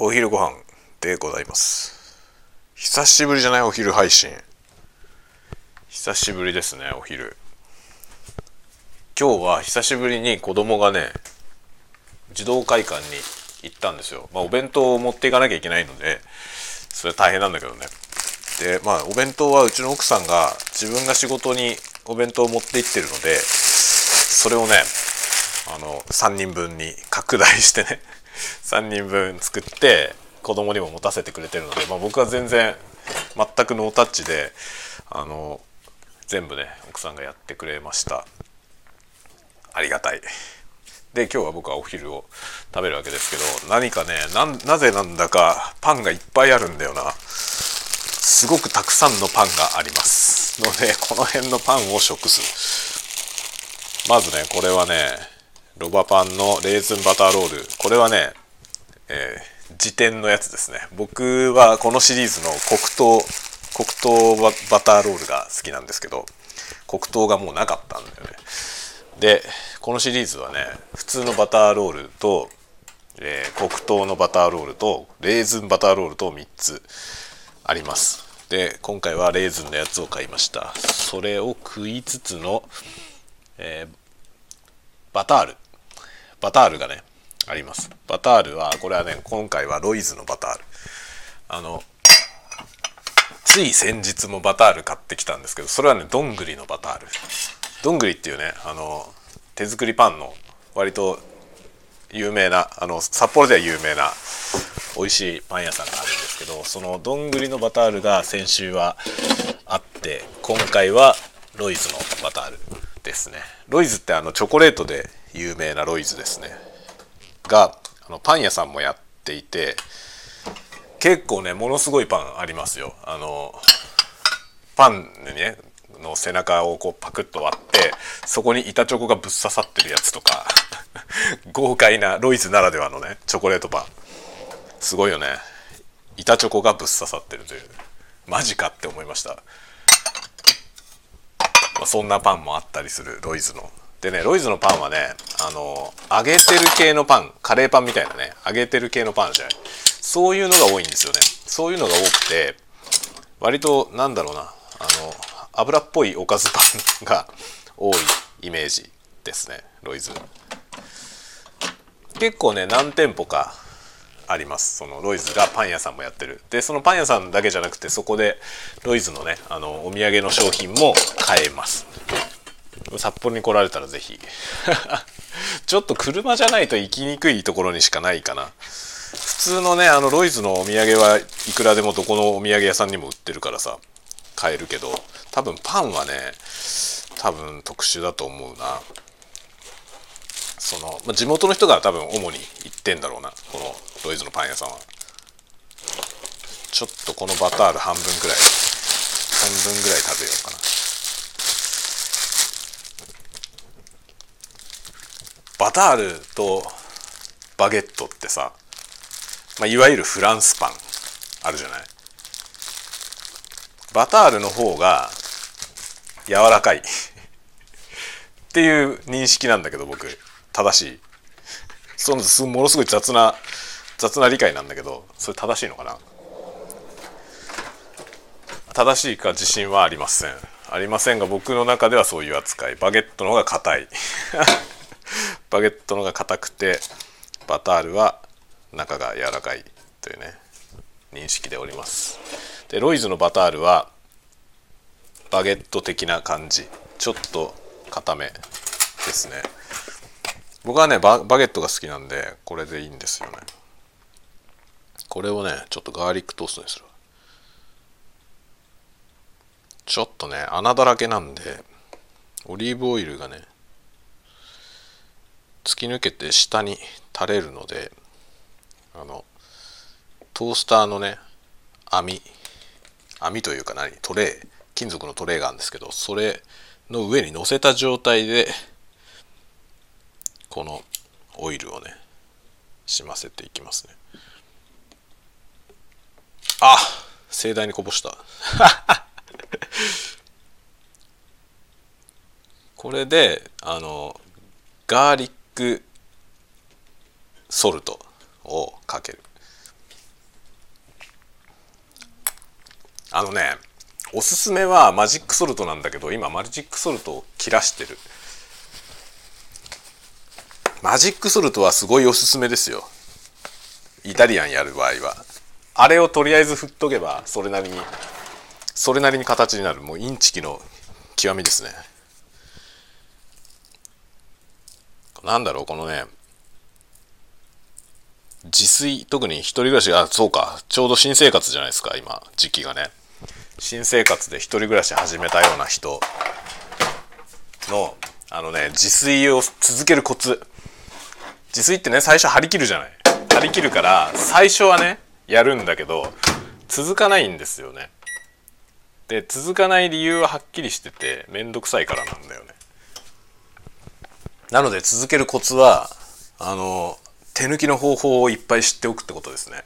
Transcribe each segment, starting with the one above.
お昼ご飯でございます。久しぶりじゃない？お昼配信。久しぶりですねお昼。今日は久しぶりに子供がね児童会館に行ったんですよ。まあお弁当を持っていかなきゃいけないのでそれは大変なんだけどね。でまあお弁当はうちの奥さんが自分が仕事にお弁当を持って行ってるのでそれをねあの3人分に拡大してね3人分作って子供にも持たせてくれてるので、まあ、僕は全然全くノータッチであの全部ね奥さんがやってくれました。ありがたい。で今日は僕はお昼を食べるわけですけど何かねなぜなんだかパンがいっぱいあるんだよな。すごくたくさんのパンがあります。のでこの辺のパンを食す。まずねこれはねロバパンのレーズンバターロール。これはね、えー、辞典のやつですね。僕はこのシリーズの黒糖黒糖バターロールが好きなんですけど黒糖がもうなかったんだよね。でこのシリーズはね普通のバターロールと、えー、黒糖のバターロールとレーズンバターロールと3つあります。で今回はレーズンのやつを買いました。それを食いつつの、えー、バタールバタールがねあります。バタールはこれはね今回はロイズのバタール。あのつい先日もバタール買ってきたんですけどそれはねどんぐりのバタール。どんぐりっていうねあの手作りパンの割と有名なあの札幌では有名な美味しいパン屋さんがあるんですけどそのどんぐりのバタールが先週はあって今回はロイズのバタールですね。ロイズってあのチョコレートで有名なロイズですね。があのパン屋さんもやっていて結構ねものすごいパンありますよ。あのパンにねの背中をこうパクッと割ってそこに板チョコがぶっ刺さってるやつとか 豪快なロイズならではのねチョコレートパン。すごいよね。板チョコがぶっ刺さってるという。マジかって思いました、まあ、そんなパンもあったりするロイズの。でねロイズのパンはねあの揚げてる系のパンカレーパンみたいなね揚げてる系のパンじゃない？そういうのが多いんですよね。そういうのが多くて割となんだろうなあの油っぽいおかずパンが 多いイメージですねロイズ。結構ね何店舗かあります。そのロイズがパン屋さんもやってる。でそのパン屋さんだけじゃなくてそこでロイズのねあのお土産の商品も買えます。札幌に来られたら是非 ちょっと車じゃないと行きにくいところにしかないかな。普通のねあのロイズのお土産はいくらでもどこのお土産屋さんにも売ってるからさ買えるけど多分パンはね多分特殊だと思うな。その、まあ、地元の人が多分主に行ってんだろうなこのロイズのパン屋さんは。ちょっとこのバタール半分くらい半分ぐらい食べようかな。バタールとバゲットってさ、まあ、いわゆるフランスパンあるじゃない？バタールの方が柔らかい っていう認識なんだけど僕。正しい。そのものすごい雑な雑な理解なんだけどそれ正しいのかな？正しいか自信はありません。ありませんが僕の中ではそういう扱い。バゲットの方が硬い。バゲットのが硬くてバタールは中が柔らかいというね認識でおります。でロイズのバタールはバゲット的な感じ。ちょっと硬めですね。僕はねバゲットが好きなんでこれでいいんですよね。これをねちょっとガーリックトーストにするちょっとね穴だらけなんでオリーブオイルがね突き抜けて下に垂れるのであのトースターのね網網というか何トレー金属のトレーがあるんですけどそれの上に乗せた状態でこのオイルをねしませていきますね。あ盛大にこぼした。これであのガーリックソルトをかける。あのねおすすめはマジックソルトなんだけど今マジックソルトを切らしてる。マジックソルトはすごいおすすめですよ。イタリアンやる場合は。あれをとりあえず振っとけばそれなりにそれなりに形になる。もうインチキの極みですね。なんだろうこのね自炊特に一人暮らしあそうかちょうど新生活じゃないですか今時期がね。新生活で一人暮らし始めたような人のあのね自炊を続けるコツ。自炊ってね最初張り切るじゃない。張り切るから最初はねやるんだけど続かないんですよね。で続かない理由ははっきりしてて面倒くさいからなんだよね。なので続けるコツはあの手抜きの方法をいっぱい知っておくってことですね。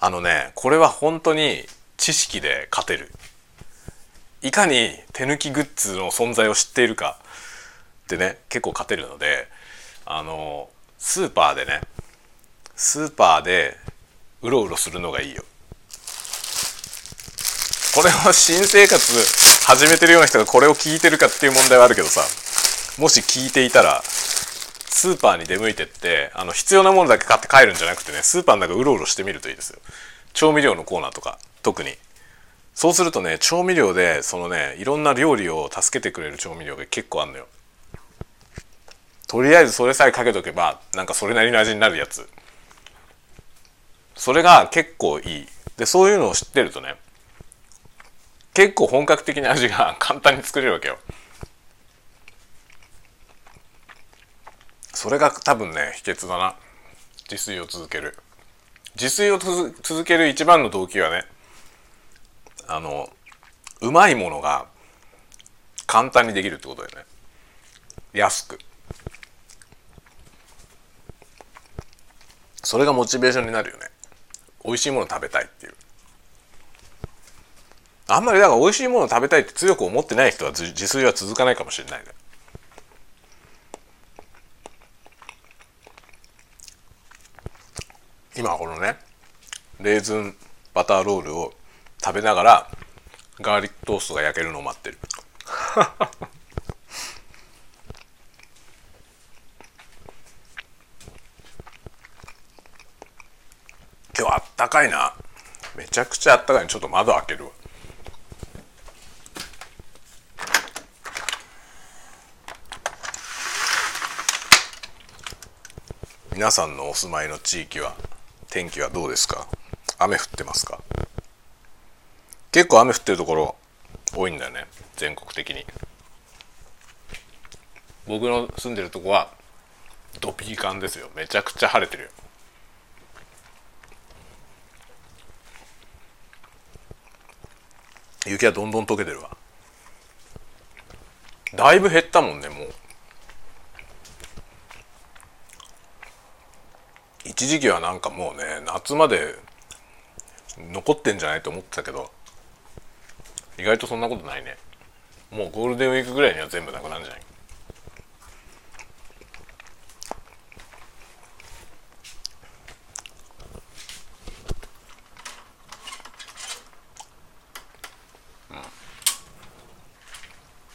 あのねこれは本当に知識で勝てる。いかに手抜きグッズの存在を知っているかってね結構勝てるのであのスーパーでねスーパーでうろうろするのがいいよ。これは新生活始めてるような人がこれを聞いてるかっていう問題はあるけどさ。もし聞いていたらスーパーに出向いてってあの必要なものだけ買って帰るんじゃなくてねスーパーの中うろうろしてみるといいですよ。調味料のコーナーとか特に。そうするとね調味料でそのねいろんな料理を助けてくれる調味料が結構あんのよ。とりあえずそれさえかけとけばなんかそれなりの味になるやつ。それが結構いい。でそういうのを知ってるとね結構本格的な味が簡単に作れるわけよ。それが多分ね秘訣だな。自炊を続ける。自炊を続ける一番の動機はねあのうまいものが簡単にできるってことだよね。安く。それがモチベーションになるよね。美味しいもの食べたいっていう。あんまりだから美味しいもの食べたいって強く思ってない人は自炊は続かないかもしれないね。今このねレーズンバターロールを食べながらガーリックトーストが焼けるのを待ってる。今日あったかいな。めちゃくちゃあったかい。ちょっと窓開けるわ。皆さんのお住まいの地域は天気はどうですか？雨降ってますか？結構雨降ってるところ多いんだよね全国的に。僕の住んでるとこはドピーカンですよ。めちゃくちゃ晴れてるよ。雪はどんどん溶けてるわ。だいぶ減ったもんねもう。一時期はなんかもうね夏まで残ってんじゃないと思ってたけど意外とそんなことないね。もうゴールデンウィークぐらいには全部なくなるんじゃない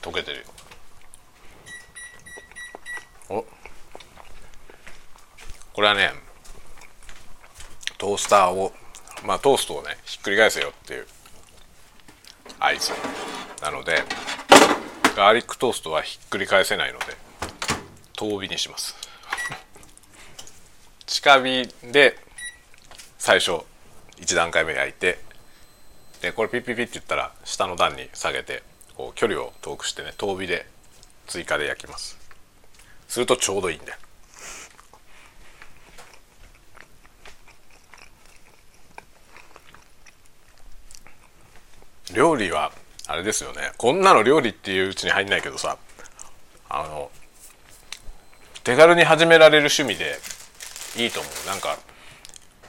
溶けてるよおこれはねトースターをまあトーストをねひっくり返せよっていう合図。なのでガーリックトーストはひっくり返せないので遠火にします。近火で最初1段階目焼いてでこれピッピッピって言ったら下の段に下げてこう距離を遠くしてね遠火で追加で焼きます。するとちょうどいいんで。料理はあれですよね。こんなの料理っていううちに入んないけどさ。あの手軽に始められる趣味でいいと思う。なんか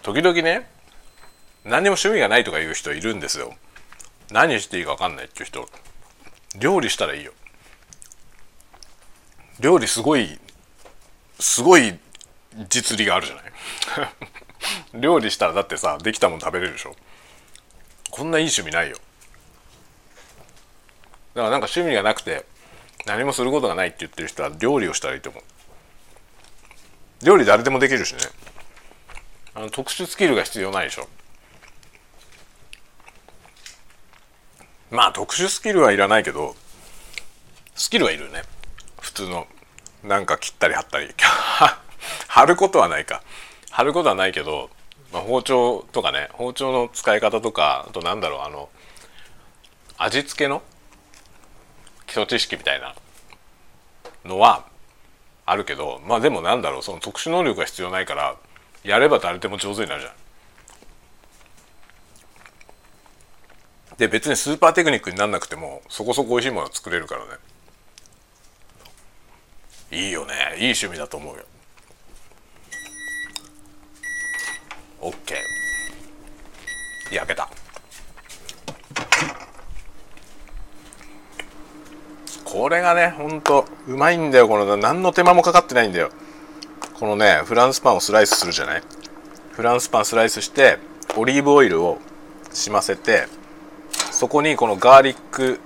時々ね何にも趣味がないとかいう人いるんですよ。何していいか分かんないっていう人。料理したらいいよ。料理すごいすごい実利があるじゃない。料理したらだってさできたもの食べれるでしょ。こんないい趣味ないよ。だからなんか趣味がなくて何もすることがないって言ってる人は料理をしたらいいと思う。料理誰でもできるしね。あの特殊スキルが必要ないでしょ。まあ特殊スキルはいらないけどスキルはいるね。普通のなんか切ったり貼ったり。貼ることはないか。貼ることはないけど、まあ、包丁とかね包丁の使い方とかあとなんだろうあの味付けの礎知識みたいなのはあるけどまあでもなんだろうその特殊能力が必要ないからやれば誰でも上手になるじゃん。で別にスーパーテクニックになんなくてもそこそこ美味しいものは作れるからね。いいよね。いい趣味だと思うよ。OK 焼けた。これがねほんとうまいんだよこの何の手間もかかってないんだよ。このねフランスパンをスライスするじゃない？フランスパンスライスしてオリーブオイルをしませてそこにこのガーリック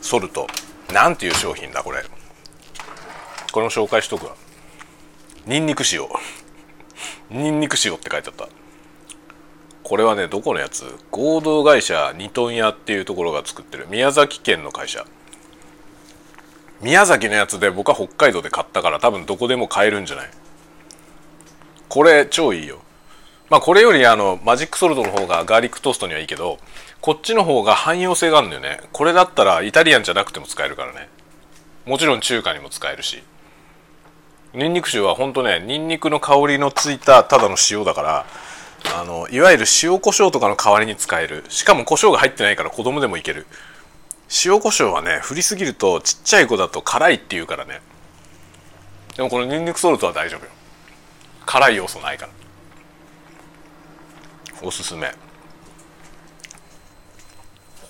ソルト。なんていう商品だこれ。これも紹介しとくわ。ニンニク塩。ニンニク塩って書いてあった。これはねどこのやつ？合同会社ニトン屋っていうところが作ってる。宮崎県の会社。宮崎のやつで僕は北海道で買ったから多分どこでも買えるんじゃない？これ超いいよ。まあこれよりあのマジックソルトの方がガーリックトーストにはいいけどこっちの方が汎用性があるんだよね。これだったらイタリアンじゃなくても使えるからね。もちろん中華にも使えるし。ニンニク臭はほんとねニンニクの香りのついたただの塩だからあのいわゆる塩コショウとかの代わりに使える。しかも胡椒が入ってないから子供でもいける。塩コショウはね振りすぎるとちっちゃい子だと辛いっていうからね。でもこのニンニクソルトは大丈夫よ。辛い要素ないから。おすすめ。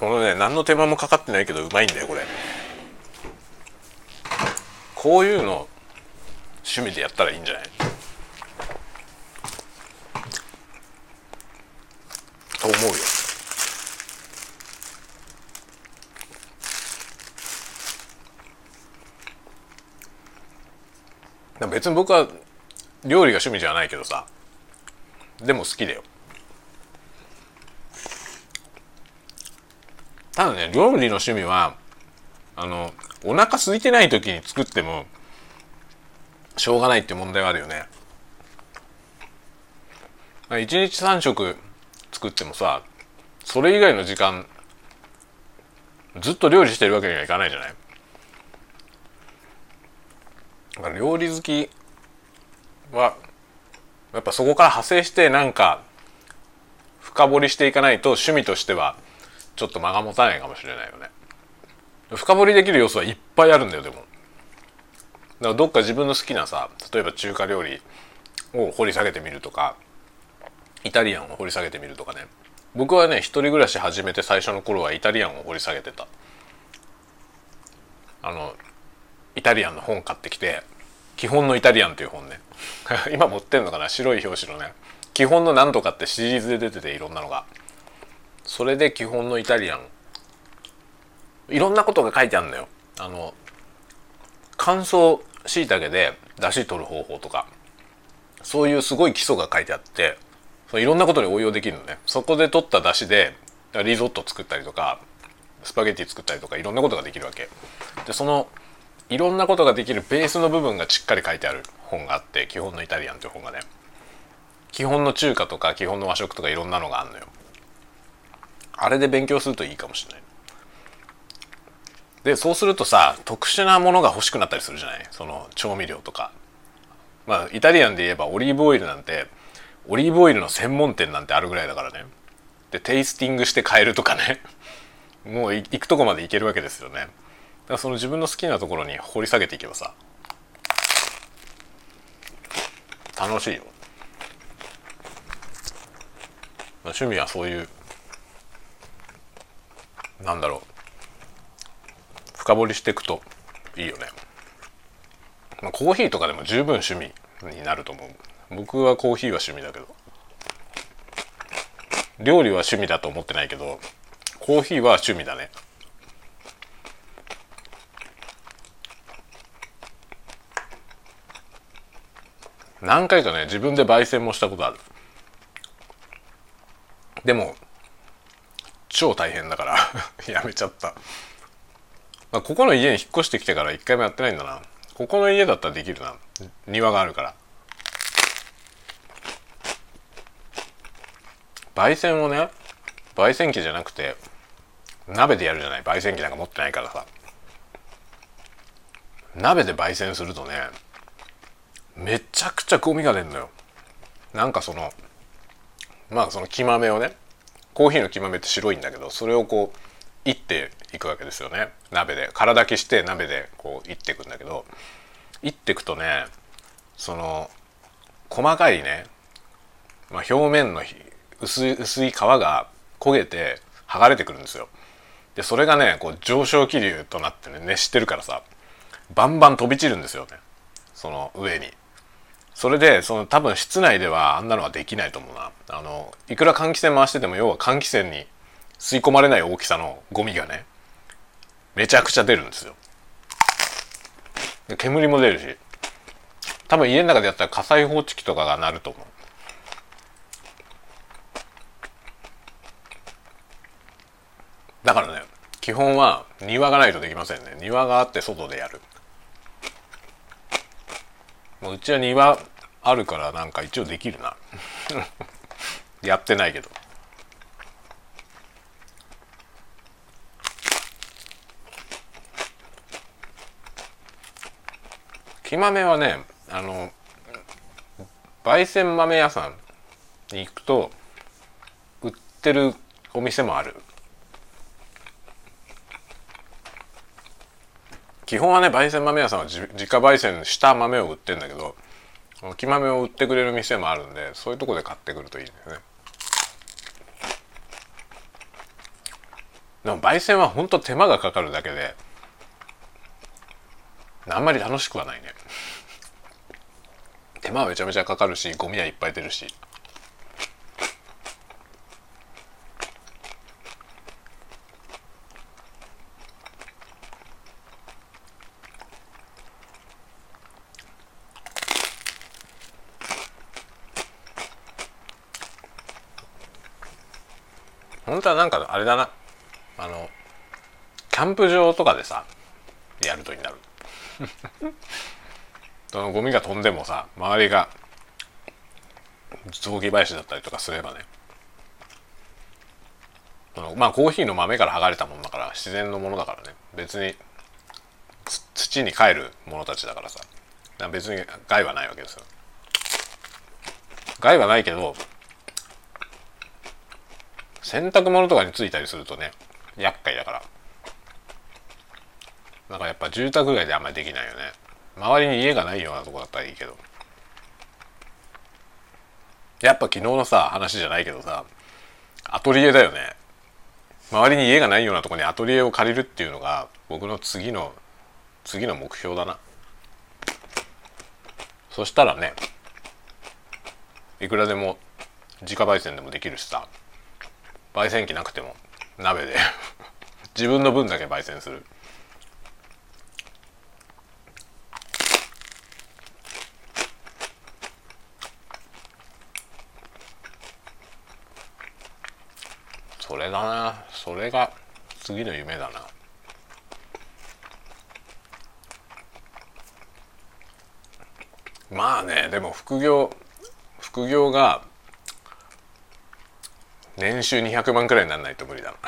このね何の手間もかかってないけどうまいんだよこれ。こういうの趣味でやったらいいんじゃない？と思うよ。別に僕は料理が趣味じゃないけどさ。でも好きだよ。ただね料理の趣味はあのお腹空いてない時に作ってもしょうがないって問題はあるよね。1日3食作ってもさそれ以外の時間ずっと料理してるわけにはいかないじゃない？だから料理好きはやっぱそこから派生してなんか深掘りしていかないと趣味としてはちょっと間が持たないかもしれないよね。深掘りできる要素はいっぱいあるんだよでも。だからどっか自分の好きなさ例えば中華料理を掘り下げてみるとかイタリアンを掘り下げてみるとかね。僕はね一人暮らし始めて最初の頃はイタリアンを掘り下げてた。あのイタリアンの本買ってきて基本のイタリアンっていう本ね。今持ってんのかな？白い表紙のね。基本のなんとかってシリーズで出てていろんなのが。それで基本のイタリアン。いろんなことが書いてあるんだよ。あの乾燥しいたけで出汁取る方法とか。そういうすごい基礎が書いてあって。いろんなことに応用できるのね。そこで取った出汁でリゾット作ったりとかスパゲティ作ったりとかいろんなことができるわけ。でそのいろんなことができるベースの部分がしっかり書いてある本があって基本のイタリアンという本がね。基本の中華とか基本の和食とかいろんなのがあるのよ。あれで勉強するといいかもしれない。でそうするとさ特殊なものが欲しくなったりするじゃない？その調味料とか。まあイタリアンで言えばオリーブオイルなんてオリーブオイルの専門店なんてあるぐらいだからね。でテイスティングして買えるとかね。もう行くとこまで行けるわけですよね。だからその自分の好きなところに掘り下げていけばさ。楽しいよ。趣味はそういうなんだろう。深掘りしていくといいよね、まあ、コーヒーとかでも十分趣味になると思う。僕はコーヒーは趣味だけど。料理は趣味だと思ってないけどコーヒーは趣味だね。何回かね自分で焙煎もしたことある。でも超大変だから。やめちゃった、まあ、ここの家に引っ越してきてから一回もやってないんだな。ここの家だったらできるな。庭があるから。焙煎をね焙煎機じゃなくて鍋でやるじゃない焙煎機なんか持ってないからさ。鍋で焙煎するとねめちゃくちゃゴミが出るのよ。なんかそのまあその木豆をねコーヒーの木豆って白いんだけどそれをこういっていくわけですよね。鍋で。空炊きして鍋でこういっていくんだけどいっていくとねその細かいね、まあ、表面の薄い薄い皮が焦げて剥がれてくるんですよ。でそれがねこう上昇気流となってね熱してるからさバンバン飛び散るんですよね。その上に。それでその多分室内ではあんなのはできないと思うな。あのいくら換気扇回してても要は換気扇に吸い込まれない大きさのゴミがねめちゃくちゃ出るんですよ。で煙も出るし。多分家の中でやったら火災報知器とかが鳴ると思う。だからね基本は庭がないとできませんね。庭があって外でやる。もうちは庭あるからなんか一応できるな。やってないけど。木豆はねあの焙煎豆屋さんに行くと売ってるお店もある。基本はね焙煎豆屋さんは自家焙煎した豆を売ってんだけど木豆を売ってくれる店もあるんでそういうとこで買ってくるといいですね。でも焙煎は本当手間がかかるだけであんまり楽しくはないね。手間はめちゃめちゃかかるしゴミはいっぱい出るし。本当はなんかあれだな。あのキャンプ場とかでさやるといいんだるそ のゴミが飛んでもさ周りが雑木林だったりとかすればね。まあコーヒーの豆から剥がれたものだから自然のものだからね。別に土に帰るものたちだからさ。別に害はないわけですよ。害はないけど洗濯物とかについたりするとね厄介だから。だからやっぱ住宅街であんまりできないよね。周りに家がないようなとこだったらいいけど。やっぱ昨日のさ話じゃないけどさアトリエだよね。周りに家がないようなとこにアトリエを借りるっていうのが僕の次の次の目標だな。そしたらねいくらでも自家焙煎でもできるしさ。焙煎機なくても鍋で。自分の分だけ焙煎する。それだな。それが次の夢だな。まあねでも副業副業が年収200万くらいにならないと無理だ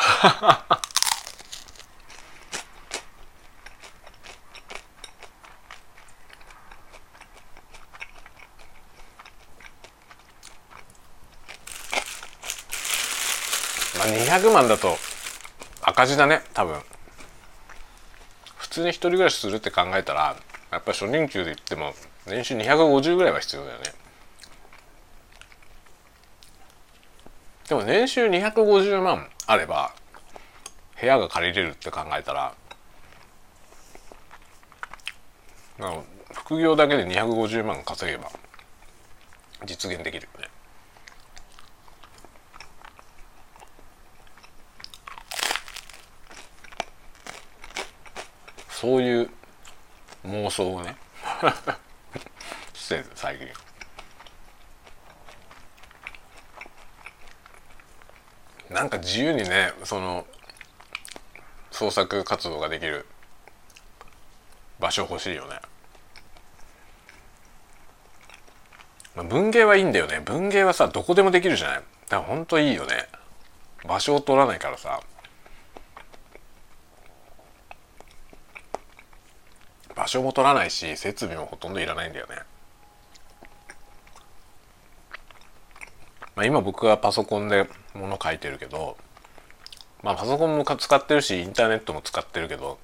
まあ200万だと赤字だね多分。普通に一人暮らしするって考えたらやっぱり初任給で言っても年収250ぐらいは必要だよね。でも年収250万あれば部屋が借りれるって考えたら副業だけで250万稼げば実現できるよね。そういう妄想をね してる最近。なんか自由にねその創作活動ができる場所欲しいよね、まあ、文芸はいいんだよね。文芸はさどこでもできるじゃない。だからほんといいよね。場所を取らないからさ。場所も取らないし設備もほとんどいらないんだよね。まあ、今僕はパソコンでもの書いてるけどまあパソコンも使ってるしインターネットも使ってるけど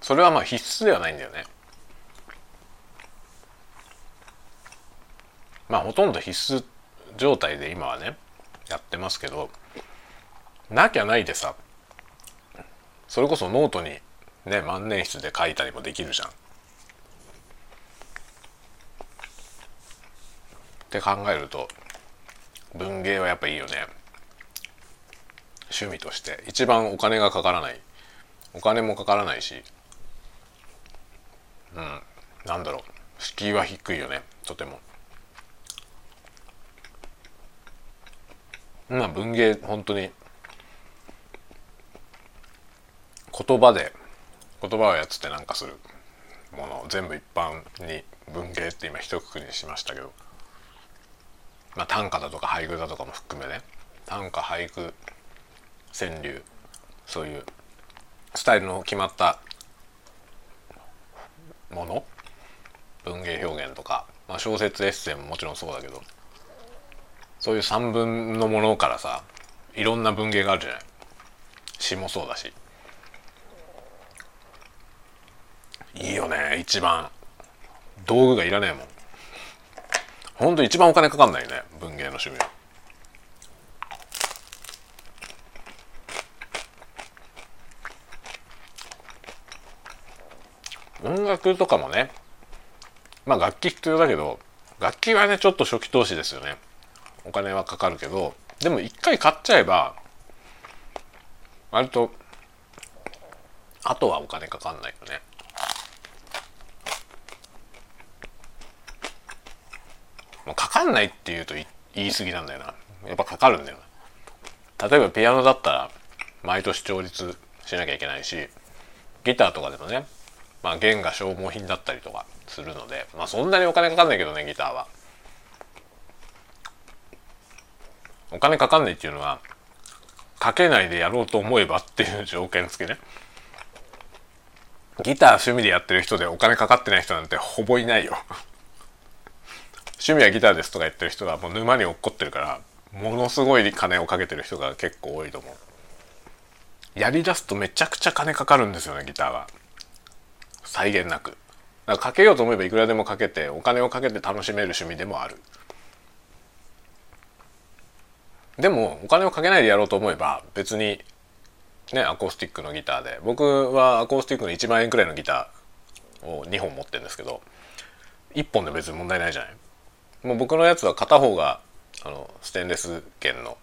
それはまあ必須ではないんだよねまあほとんど必須状態で今はねやってますけどなきゃないでさそれこそノートにね万年筆で書いたりもできるじゃん。って考えると文芸はやっぱいいよね。趣味として。一番お金がかからない。お金もかからないし。うん。なんだろう。敷居は低いよね。とても。まあ文芸本当に。言葉で。言葉をやつってなんかするもの。全部一般に文芸って今一括りにしましたけど。まあ、短歌だとか俳句だとかも含めね。短歌俳句川柳そういうスタイルの決まったもの？文芸表現とか、まあ、小説エッセイももちろんそうだけど。そういう散文のものからさいろんな文芸があるじゃない？詩もそうだし。いいよね一番。道具がいらねえもん。ほんと一番お金かかんないね文芸の趣味は。音楽とかもねまあ楽器必要だけど楽器はねちょっと初期投資ですよねお金はかかるけどでも一回買っちゃえば割とあとはお金かかんないよねもうかかんないっていうと言い過ぎなんだよな。やっぱかかるんだよな。例えばピアノだったら毎年調律しなきゃいけないしギターとかでもねまあ弦が消耗品だったりとかするのでまあそんなにお金かかんないけどねギターは。お金かかんないっていうのはかけないでやろうと思えばっていう条件付けね。ギター趣味でやってる人でお金かかってない人なんてほぼいないよ。趣味はギターですとか言ってる人がもう沼に落っこってるからものすごい金をかけてる人が結構多いと思う。やりだすとめちゃくちゃ金かかるんですよねギターは。際限なく。だからかけようと思えばいくらでもかけてお金をかけて楽しめる趣味でもある。でもお金をかけないでやろうと思えば別にねアコースティックのギターで。僕はアコースティックの1万円くらいのギターを2本持ってるんですけど1本で別に問題ないじゃない。もう僕のやつは片方があのステンレス弦の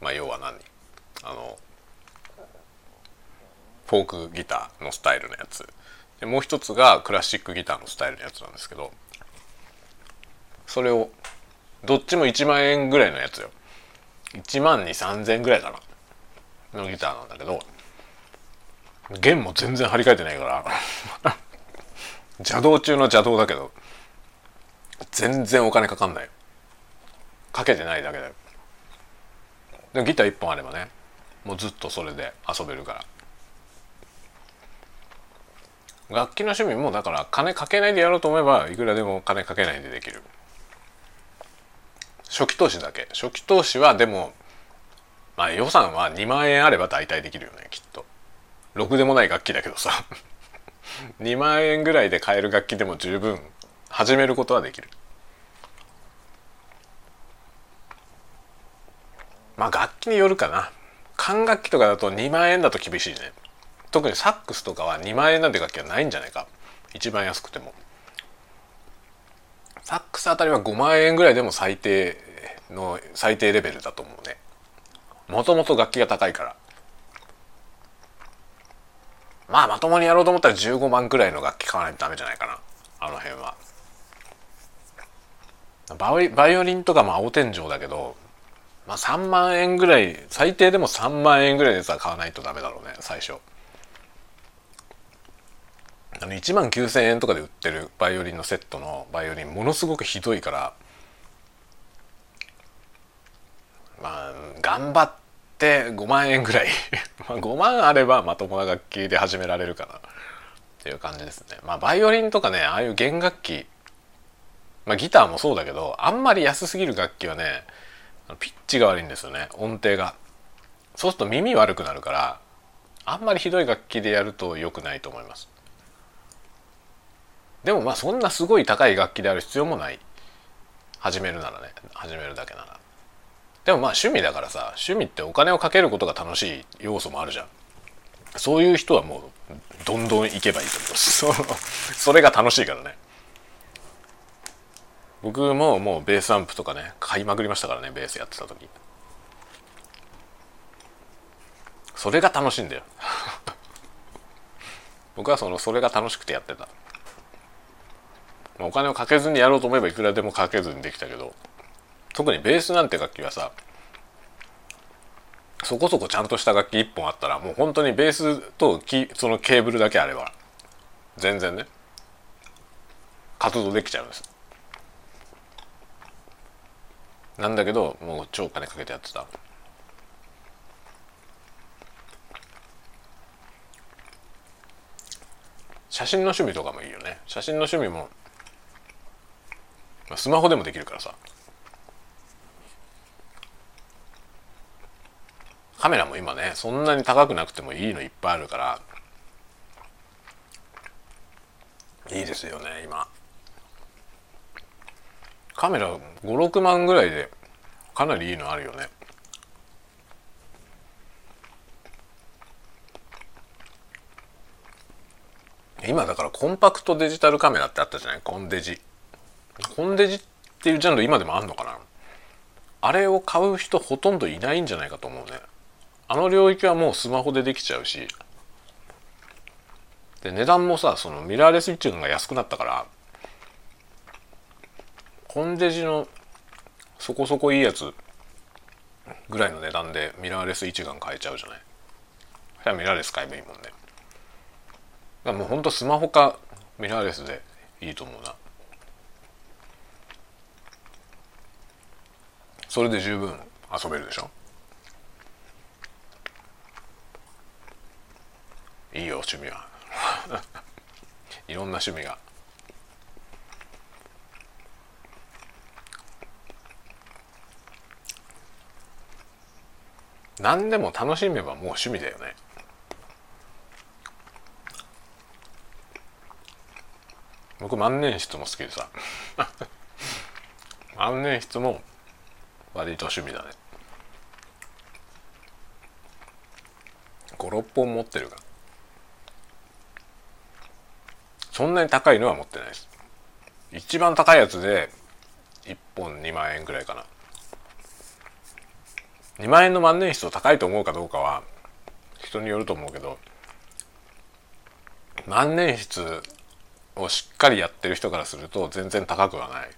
まあ要は何？あのフォークギターのスタイルのやつ。でもう一つがクラシックギターのスタイルのやつなんですけどそれをどっちも1万円ぐらいのやつよ。1万2 3 0円ぐらいかな。のギターなんだけど弦も全然張り替えてないから 邪道中の邪道だけど。全然お金かかんない。かけてないだけででギター1本あればねもうずっとそれで遊べるから。楽器の趣味もだから金かけないでやろうと思えばいくらでも金かけないでできる。初期投資だけ。初期投資はでもまあ予算は2万円あれば大体できるよねきっと。ろくでもない楽器だけどさ。2万円ぐらいで買える楽器でも十分始めることはできる。まあ楽器によるかな。管楽器とかだと2万円だと厳しいね。特にサックスとかは2万円なんて楽器はないんじゃないか。一番安くても。サックスあたりは5万円ぐらいでも最低の最低レベルだと思うね。もともと楽器が高いから。まあまともにやろうと思ったら15万くらいの楽器買わないとダメじゃないかな。あの辺は。バイバイオリンとかも青天井だけどまあ3万円ぐらい最低でも3万円ぐらいでさ買わないとダメだろうね最初。あの1万9,000円とかで売ってるバイオリンのセットのバイオリンものすごくひどいからまあ頑張って5万円ぐらい。まあ5万あればまともな楽器で始められるかな。っていう感じですね。まあバイオリンとかねああいう弦楽器まあギターもそうだけどあんまり安すぎる楽器はねピッチが悪いんですよね。音程が。そうすると耳悪くなるからあんまりひどい楽器でやると良くないと思います。でもまあそんなすごい高い楽器である必要もない。始めるならね。始めるだけなら。でもまあ趣味だからさ趣味ってお金をかけることが楽しい要素もあるじゃん。そういう人はもうどんどん行けばいいと思いますそれが楽しいからね。僕ももうベースアンプとかね買いまくりましたからねベースやってた時。それが楽しいんだよ。僕はそのそれが楽しくてやってた。お金をかけずにやろうと思えばいくらでもかけずにできたけど特にベースなんて楽器はさそこそこちゃんとした楽器1本あったらもう本当にベースとそのケーブルだけあれば全然ね活動できちゃうんです。なんだけどもう超金かけてやってた。写真の趣味とかもいいよね。写真の趣味もスマホでもできるからさ。カメラも今ねそんなに高くなくてもいいのいっぱいあるからいいですよね今。カメラ56万ぐらいでかなりいいのあるよね。今だからコンパクトデジタルカメラってあったじゃない？コンデジ。コンデジっていうジャンル今でもあんのかな？あれを買う人ほとんどいないんじゃないかと思うね。あの領域はもうスマホでできちゃうし。で値段もさそのミラーレス一眼が安くなったからコンデジのそこそこいいやつぐらいの値段でミラーレス一眼買えちゃうじゃない？じゃミラーレス買えばいいもんね。だもうほんとスマホかミラーレスでいいと思うな。それで十分遊べるでしょ？いいよ趣味は。いろんな趣味が。何でも楽しめばもう趣味だよね。僕万年筆も好きでさ。万年筆も割と趣味だね。56本持ってるから。そんなに高いのは持ってないです。一番高いやつで1本2万円ぐらいかな。2万円の万年筆を高いと思うかどうかは人によると思うけど万年筆をしっかりやってる人からすると全然高くはない。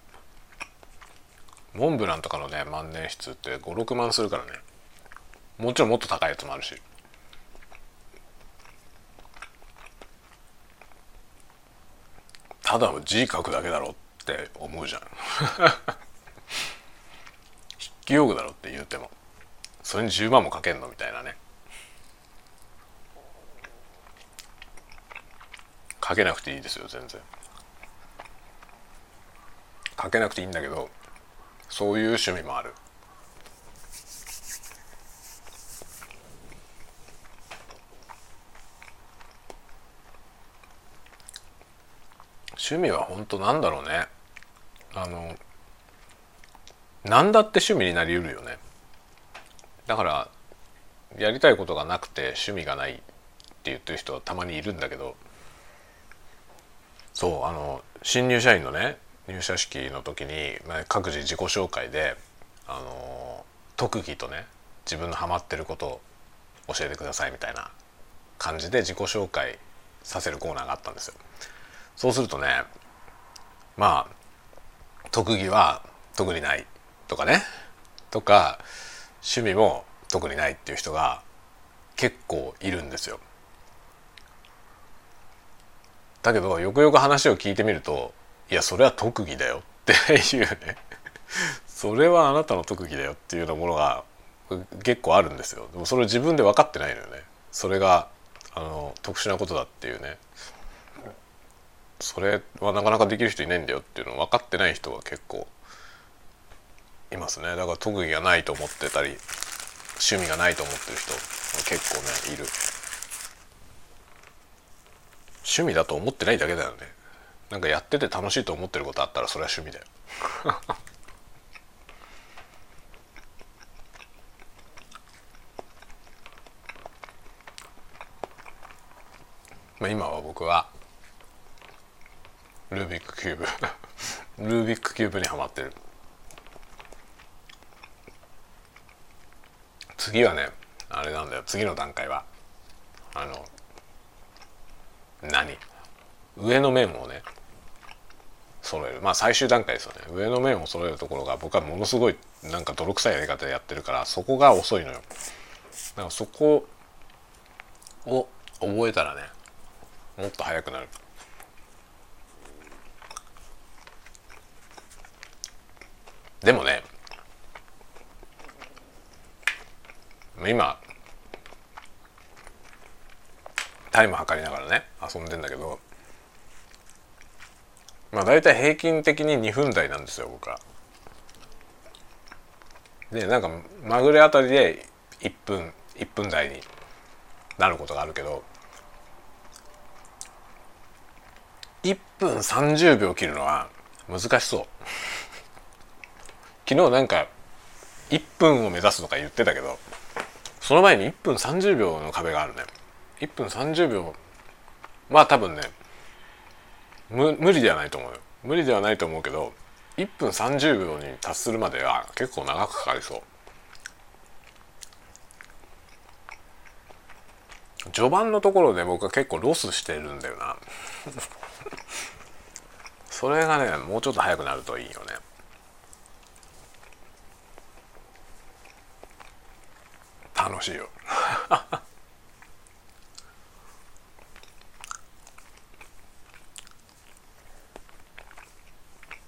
モンブランとかのね万年筆って56万するからね。もちろんもっと高いやつもあるし。ただ字書くだけだろって思うじゃん。筆記用具だろって言うても。それに10万もかけんの？みたいなね。かけなくていいですよ全然。かけなくていいんだけどそういう趣味もある。趣味は本当なんだろうね。あの何だって趣味になりうるよね。だからやりたいことがなくて趣味がないって言ってる人はたまにいるんだけどそうあの新入社員のね入社式の時に、まあ、各自自己紹介であの特技とね自分のハマってることを教えてくださいみたいな感じで自己紹介させるコーナーがあったんですよ。そうするとねまあ特技は特にないとかねとか趣味も特にないっていう人が結構いるんですよ。だけどよくよく話を聞いてみるといやそれは特技だよっていうね。それはあなたの特技だよっていうようなものが結構あるんですよ。でもそれを自分で分かってないのよね。それがあの特殊なことだっていうね。それはなかなかできる人いないんだよっていうのを分かってない人が結構いますね。だから特技がないと思ってたり趣味がないと思ってる人結構ねいる。趣味だと思ってないだけだよね。なんかやってて楽しいと思ってることあったらそれは趣味だよ。まあ今は僕はルービックキューブ。ルービックキューブにはまってる。次はねあれなんだよ。次の段階は。あの何？上の面をね揃える。まあ最終段階ですよね。上の面を揃えるところが僕はものすごいなんか泥臭いやり方でやってるからそこが遅いのよ。だからそこを覚えたらねもっと速くなる。でもね今タイム測りながらね遊んでんだけどまあ大体平均的に2分台なんですよ僕は。でなんかまぐれあたりで1分1分台になることがあるけど1分30秒切るのは難しそう 昨日なんか1分を目指すとか言ってたけどその前に1分30秒の壁があるね。1分30秒。まあ多分ね無理ではないと思うよ。無理ではないと思うけど1分30秒に達するまでは結構長くかかりそう。序盤のところで僕は結構ロスしてるんだよな。それがねもうちょっと早くなるといいよね。楽しいよ。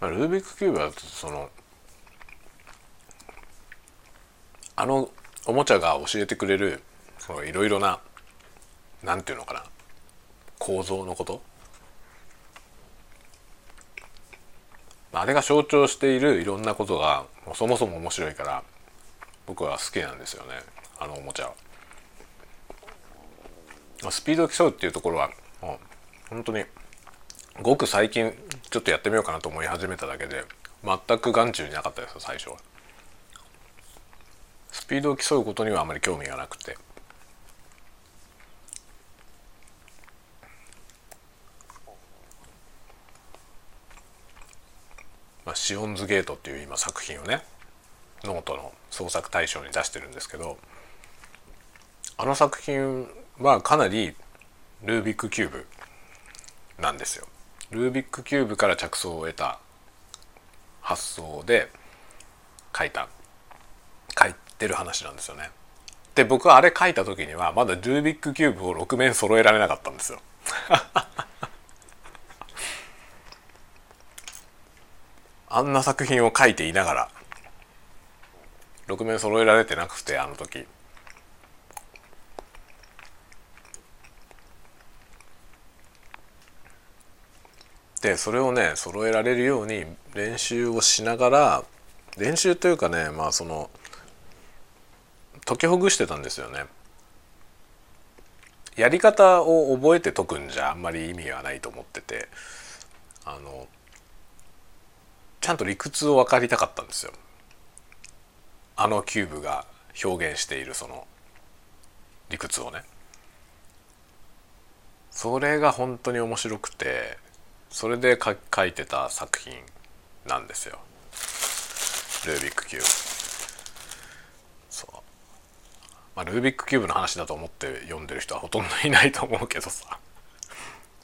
まあ、ルービックキューブはそのあのおもちゃが教えてくれるいろいろななんていうのかな構造のこと。あれが象徴しているいろんなことがそもそも面白いから僕は好きなんですよね。あのおもちゃは。スピードを競うっていうところはもう本当にごく最近ちょっとやってみようかなと思い始めただけで全く眼中になかったです最初は。スピードを競うことにはあまり興味がなくて。まあ、シオンズゲートっていう今作品をねノートの創作大賞に出してるんですけどあの作品はかなりルービックキューブなんですよ。ルービックキューブから着想を得た発想で書いた書いてる話なんですよね。で僕はあれ書いた時にはまだルービックキューブを6面揃えられなかったんですよ。あんな作品を書いていながら6面揃えられてなくてあの時でそれをね揃えられるように練習をしながら練習というかねまあその解きほぐしてたんですよね。やり方を覚えて解くんじゃあんまり意味がないと思っててあのちゃんと理屈を分かりたかったんですよ。あのキューブが表現しているその理屈をね。それが本当に面白くてそれで書いてた作品なんですよ。ルービックキューブ。そう。まあ、ルービックキューブの話だと思って読んでる人はほとんどいないと思うけどさ。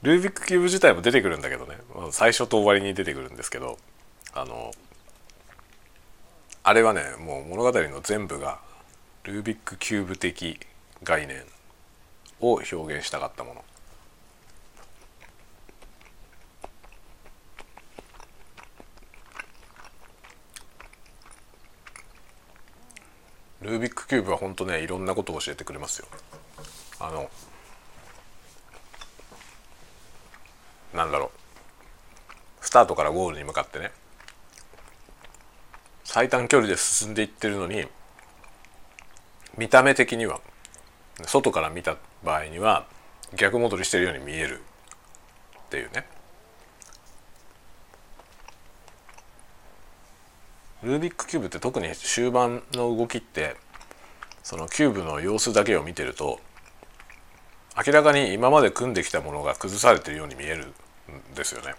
ルービックキューブ自体も出てくるんだけどね。最初と終わりに出てくるんですけど。あのあれはねもう物語の全部がルービックキューブ的概念を表現したかったもの。ルービックキューブは本当ねいろんなことを教えてくれますよ。あのなんだろう。スタートからゴールに向かってね。最短距離で進んでいってるのに見た目的には外から見た場合には逆戻りしてるように見えるっていうね。ルービックキューブって特に終盤の動きってそのキューブの様子だけを見てると明らかに今まで組んできたものが崩されてるように見えるんですよね。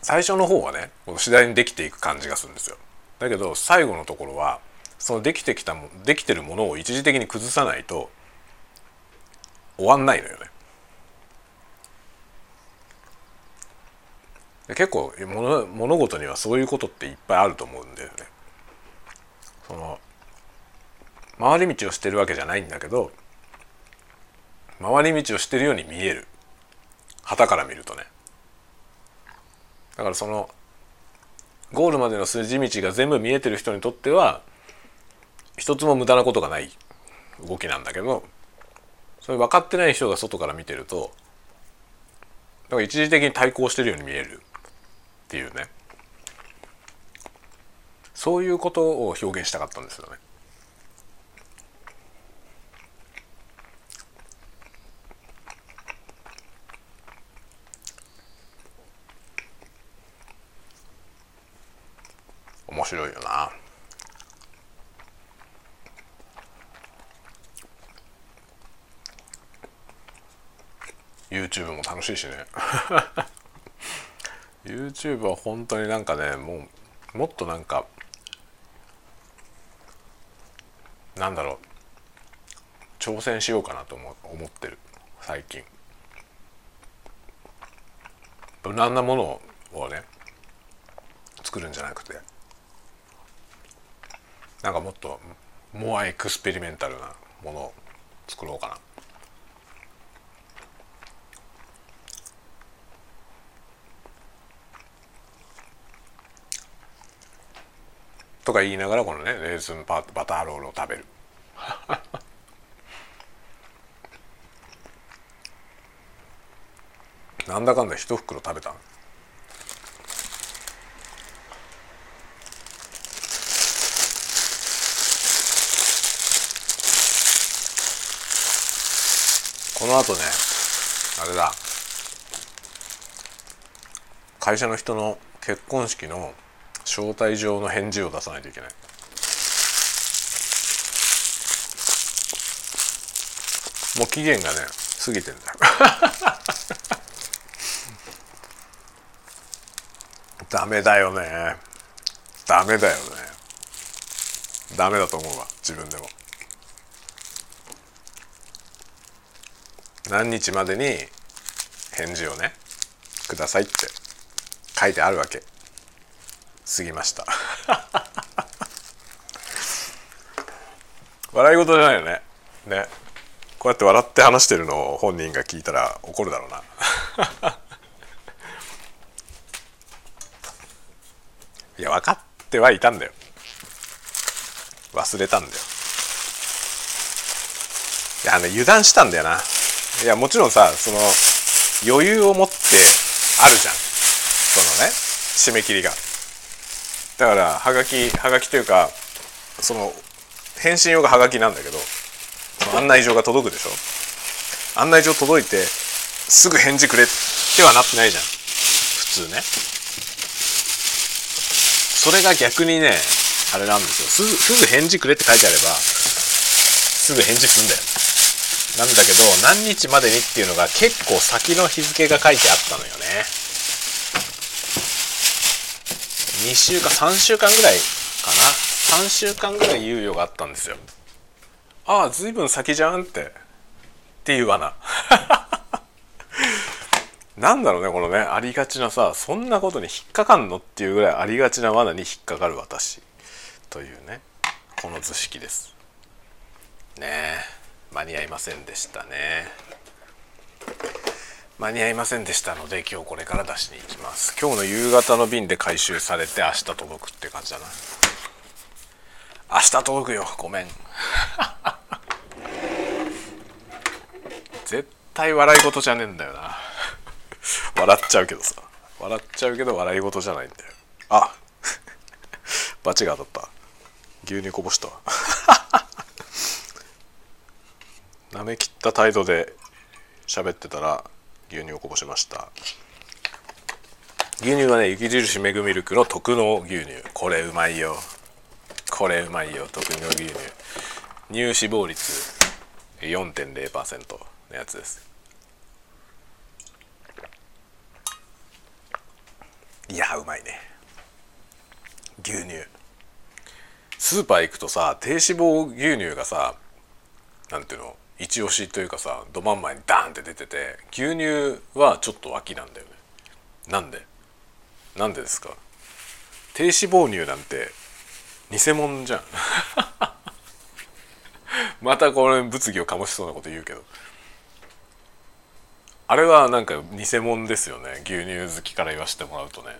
最初の方はね次第にできていく感じがするんですよ。だけど最後のところはそのできてきたもできてるものを一時的に崩さないと終わんないのよね。結構物物事にはそういうことっていっぱいあると思うんだよね。その回り道をしてるわけじゃないんだけど回り道をしてるように見える。旗から見るとね。だからそのゴールまでの筋道が全部見えてる人にとっては一つも無駄なことがない動きなんだけどそれ分かってない人が外から見てるとだから一時的に対抗してるように見える。っていうねそういうことを表現したかったんですよね。面白いよな。YouTube も楽しいしね YouTube は本当になんかねもうもっとなんかなんだろう挑戦しようかなと思思ってる最近。無難なものをね作るんじゃなくて。なんかもっとモアエクスペリメンタルなものを作ろうかな。とか言いながらこのねレーズンパーバターロールを食べる。なんだかんだ一袋食べたこのあとねあれだ。会社の人の結婚式の招待状の返事を出さないといけない。もう期限がね過ぎてんだよ。ダメだよね。ダメだよね。ダメだと思うわ自分でも。何日までに返事をねくださいって書いてあるわけ。過ぎました。笑い事じゃないよね。ね。こうやって笑って話してるのを本人が聞いたら怒るだろうな。いや分かってはいたんだよ。忘れたんだよ。いやね油断したんだよな。いやもちろんさその余裕を持ってあるじゃん。そのね締め切りが。だからはがきはがきというかその返信用がはがきなんだけど案内状が届くでしょ？案内状届いてすぐ返事くれってはなってないじゃん。普通ね。それが逆にねあれなんですよ。すぐすぐ返事くれって書いてあればすぐ返事すんだよ。なんだけど何日までにっていうのが結構先の日付が書いてあったのよね。2週間3週間ぐらいかな。3週間ぐらい猶予があったんですよ。ああ随分先じゃんって。っていう罠。なんだろうねこのねありがちなさそんなことに引っかかんのっていうぐらいありがちな罠に引っかかる私。というねこの図式です。ねえ間に合いませんでしたね。間に合いませんでしたので今日これから出しに行きます。今日の夕方の便で回収されて明日届くって感じだな。明日届くよ。ごめん。絶対笑い事じゃねえんだよな。笑っちゃうけどさ。笑っちゃうけど笑い事じゃないんだよ。あ。バチが当たった。牛乳こぼした。なめきった態度で喋ってたら牛乳をこぼしました。牛乳はね雪印メグミルクの特納牛乳。これうまいよ。これうまいよ。特納牛乳。乳脂肪率4.0%のやつです。いやうまいね。牛乳。スーパー行くとさ低脂肪牛乳がさなんていうの？一押しというかさど真ん前にダーンって出てて牛乳はちょっと脇なんだよね。なんで？なんでですか？低脂肪乳なんて偽物じゃん。またこれ物議を醸しそうなこと言うけど。あれはなんか偽物ですよね。牛乳好きから言わせてもらうとね。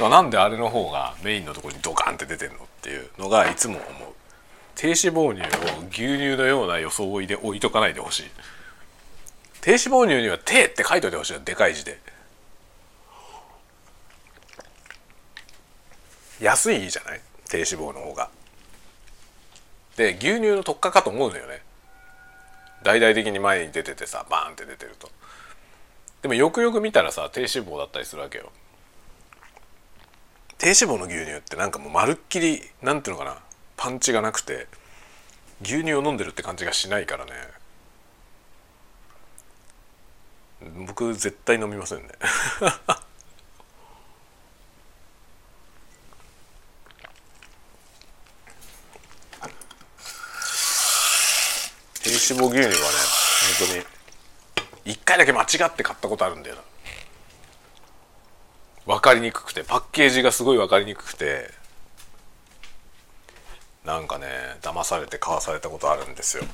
なんであれの方がメインのところにドカンって出てんのっていうのがいつも思う。低脂肪乳を牛乳のような装いで置いとかないでほしい。低脂肪乳には「低」って書いといてほしいよでかい字で。安いじゃない？低脂肪の方が。で牛乳の特化かと思うのよね。大々的に前に出ててさバーンって出てると。でもよくよく見たらさ低脂肪だったりするわけよ。低脂肪の牛乳ってなんかもうまるっきりなんていうのかな。パンチがなくて牛乳を飲んでるって感じがしないからね。僕絶対飲みませんね。低脂肪牛乳はね本当に一回だけ間違って買ったことあるんだよな。分かりにくくてパッケージがすごい分かりにくくてなんかね騙されて買わされたことあるんですよ。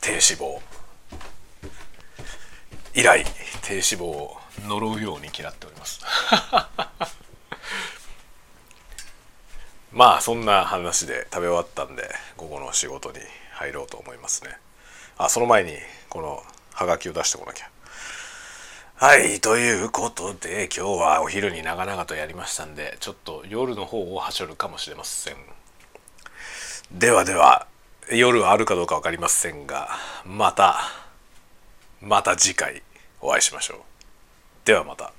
低脂肪。以来低脂肪を呪うように嫌っております。まあそんな話で食べ終わったんで午後の仕事に入ろうと思いますね。あその前にこのハガキを出してこなきゃ。はいということで今日はお昼に長々とやりましたんでちょっと夜の方をはしょるかもしれませんではでは夜はあるかどうか分かりませんがまたまた次回お会いしましょうではまた。